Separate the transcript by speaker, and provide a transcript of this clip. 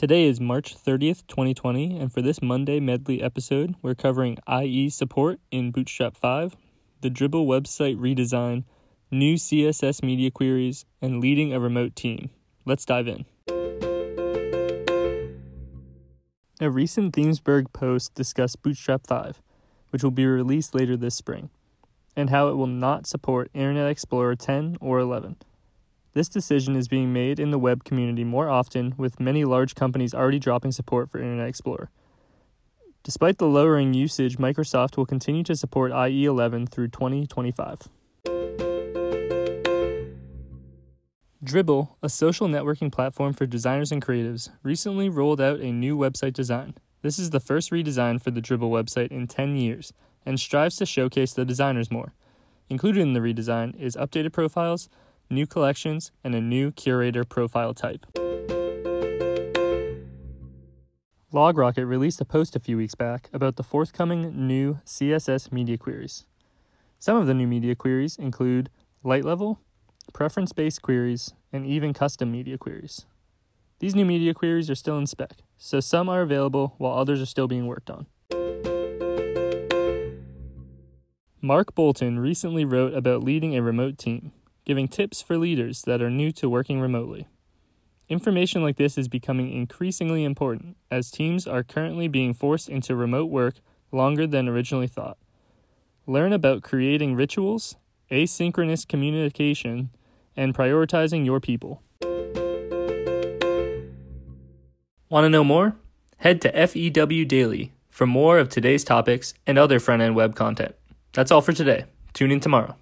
Speaker 1: Today is March 30th, 2020, and for this Monday medley episode, we're covering IE support in Bootstrap 5, the Dribbble website redesign, new CSS media queries, and leading a remote team. Let's dive in. A recent Themesberg post discussed Bootstrap 5, which will be released later this spring, and how it will not support Internet Explorer 10 or 11. This decision is being made in the web community more often, with many large companies already dropping support for Internet Explorer. Despite the lowering usage, Microsoft will continue to support IE 11 through 2025. Dribbble, a social networking platform for designers and creatives, recently rolled out a new website design. This is the first redesign for the Dribbble website in 10 years and strives to showcase the designers more. Included in the redesign is updated profiles, new collections, and a new curator profile type. LogRocket released a post a few weeks back about the forthcoming new CSS media queries. Some of the new media queries include light level, preference based queries, and even custom media queries. These new media queries are still in spec, so some are available while others are still being worked on. Mark Boulton recently wrote about leading a remote team giving tips for leaders that are new to working remotely. Information like this is becoming increasingly important as teams are currently being forced into remote work longer than originally thought. Learn about creating rituals, asynchronous communication, and prioritizing your people. Want to know more? Head to FEW Daily for more of today's topics and other front end web content. That's all for today. Tune in tomorrow.